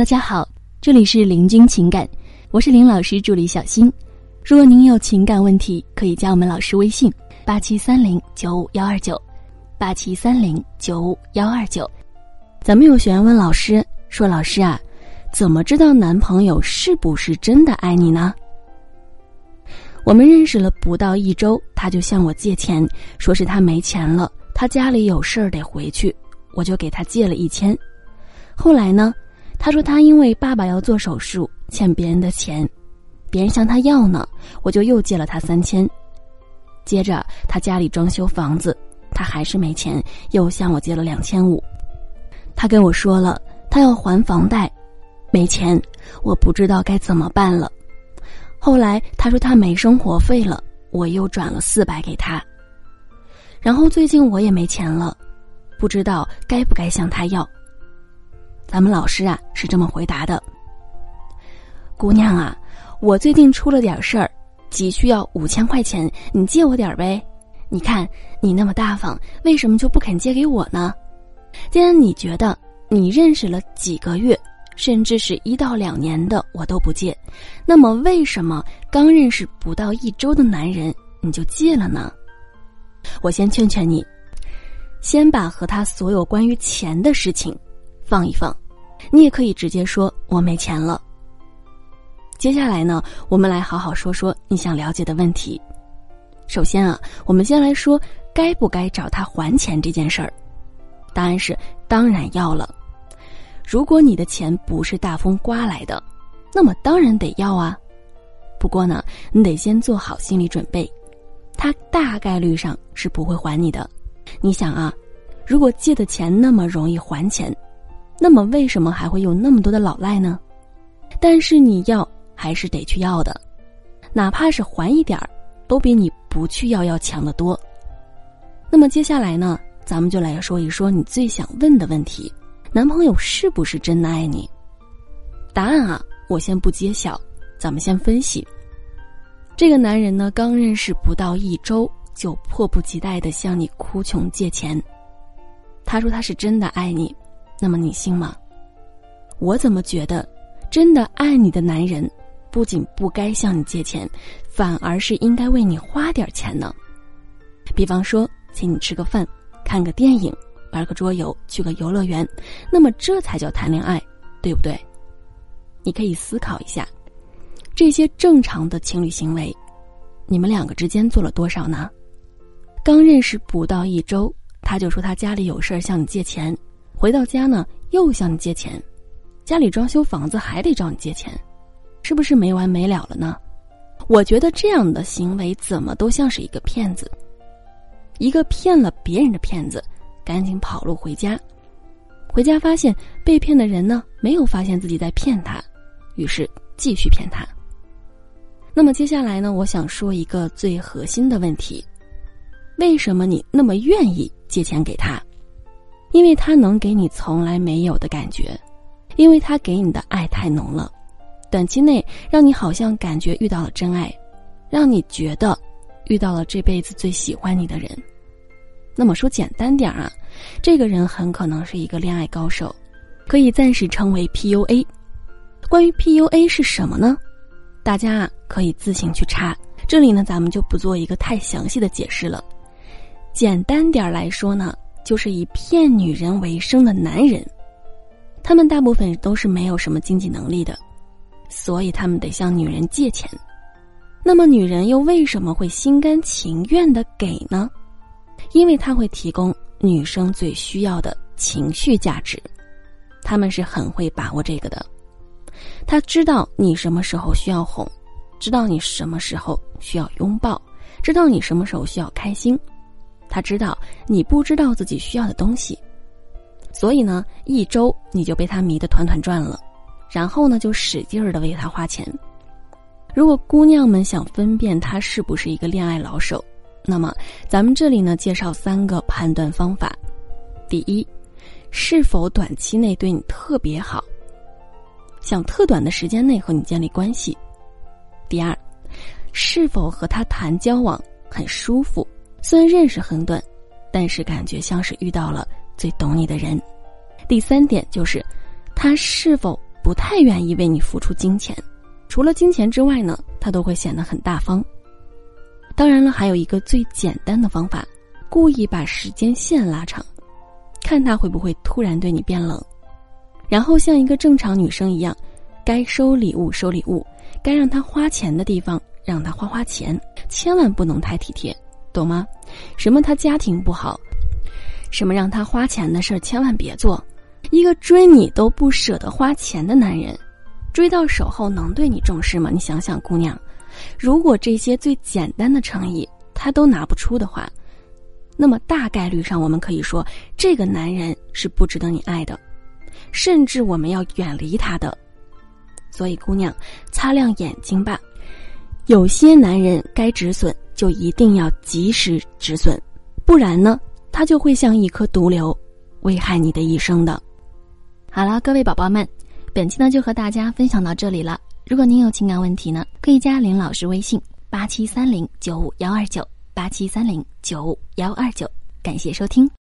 大家好，这里是林君情感，我是林老师助理小新。如果您有情感问题，可以加我们老师微信：八七三零九五幺二九，八七三零九五幺二九。咱们有学员问老师说：“老师啊，怎么知道男朋友是不是真的爱你呢？”我们认识了不到一周，他就向我借钱，说是他没钱了，他家里有事儿得回去，我就给他借了一千。后来呢？他说他因为爸爸要做手术欠别人的钱，别人向他要呢，我就又借了他三千。接着他家里装修房子，他还是没钱，又向我借了两千五。他跟我说了他要还房贷，没钱，我不知道该怎么办了。后来他说他没生活费了，我又转了四百给他。然后最近我也没钱了，不知道该不该向他要。咱们老师啊是这么回答的：“姑娘啊，我最近出了点事儿，急需要五千块钱，你借我点呗。你看你那么大方，为什么就不肯借给我呢？既然你觉得你认识了几个月，甚至是一到两年的我都不借，那么为什么刚认识不到一周的男人你就借了呢？我先劝劝你，先把和他所有关于钱的事情。”放一放，你也可以直接说我没钱了。接下来呢，我们来好好说说你想了解的问题。首先啊，我们先来说该不该找他还钱这件事儿。答案是当然要了。如果你的钱不是大风刮来的，那么当然得要啊。不过呢，你得先做好心理准备，他大概率上是不会还你的。你想啊，如果借的钱那么容易还钱。那么为什么还会有那么多的老赖呢？但是你要还是得去要的，哪怕是还一点儿，都比你不去要要强得多。那么接下来呢，咱们就来说一说你最想问的问题：男朋友是不是真的爱你？答案啊，我先不揭晓，咱们先分析。这个男人呢，刚认识不到一周，就迫不及待的向你哭穷借钱。他说他是真的爱你。那么你信吗？我怎么觉得，真的爱你的男人，不仅不该向你借钱，反而是应该为你花点钱呢？比方说，请你吃个饭，看个电影，玩个桌游，去个游乐园，那么这才叫谈恋爱，对不对？你可以思考一下，这些正常的情侣行为，你们两个之间做了多少呢？刚认识不到一周，他就说他家里有事儿向你借钱。回到家呢，又向你借钱，家里装修房子还得找你借钱，是不是没完没了了呢？我觉得这样的行为怎么都像是一个骗子，一个骗了别人的骗子，赶紧跑路回家，回家发现被骗的人呢没有发现自己在骗他，于是继续骗他。那么接下来呢，我想说一个最核心的问题：为什么你那么愿意借钱给他？因为他能给你从来没有的感觉，因为他给你的爱太浓了，短期内让你好像感觉遇到了真爱，让你觉得遇到了这辈子最喜欢你的人。那么说简单点儿啊，这个人很可能是一个恋爱高手，可以暂时称为 PUA。关于 PUA 是什么呢？大家啊可以自行去查，这里呢咱们就不做一个太详细的解释了。简单点儿来说呢。就是以骗女人为生的男人，他们大部分都是没有什么经济能力的，所以他们得向女人借钱。那么女人又为什么会心甘情愿的给呢？因为他会提供女生最需要的情绪价值，他们是很会把握这个的。他知道你什么时候需要哄，知道你什么时候需要拥抱，知道你什么时候需要开心。他知道你不知道自己需要的东西，所以呢，一周你就被他迷得团团转了，然后呢，就使劲儿的为他花钱。如果姑娘们想分辨他是不是一个恋爱老手，那么咱们这里呢，介绍三个判断方法：第一，是否短期内对你特别好，想特短的时间内和你建立关系；第二，是否和他谈交往很舒服。虽然认识很短，但是感觉像是遇到了最懂你的人。第三点就是，他是否不太愿意为你付出金钱，除了金钱之外呢，他都会显得很大方。当然了，还有一个最简单的方法，故意把时间线拉长，看他会不会突然对你变冷，然后像一个正常女生一样，该收礼物收礼物，该让他花钱的地方让他花花钱，千万不能太体贴，懂吗？什么他家庭不好，什么让他花钱的事儿千万别做。一个追你都不舍得花钱的男人，追到手后能对你重视吗？你想想，姑娘，如果这些最简单的诚意他都拿不出的话，那么大概率上我们可以说，这个男人是不值得你爱的，甚至我们要远离他的。所以，姑娘，擦亮眼睛吧，有些男人该止损就一定要及时止损，不然呢，它就会像一颗毒瘤，危害你的一生的。好了，各位宝宝们，本期呢就和大家分享到这里了。如果您有情感问题呢，可以加林老师微信八七三零九五幺二九八七三零九五幺二九，感谢收听。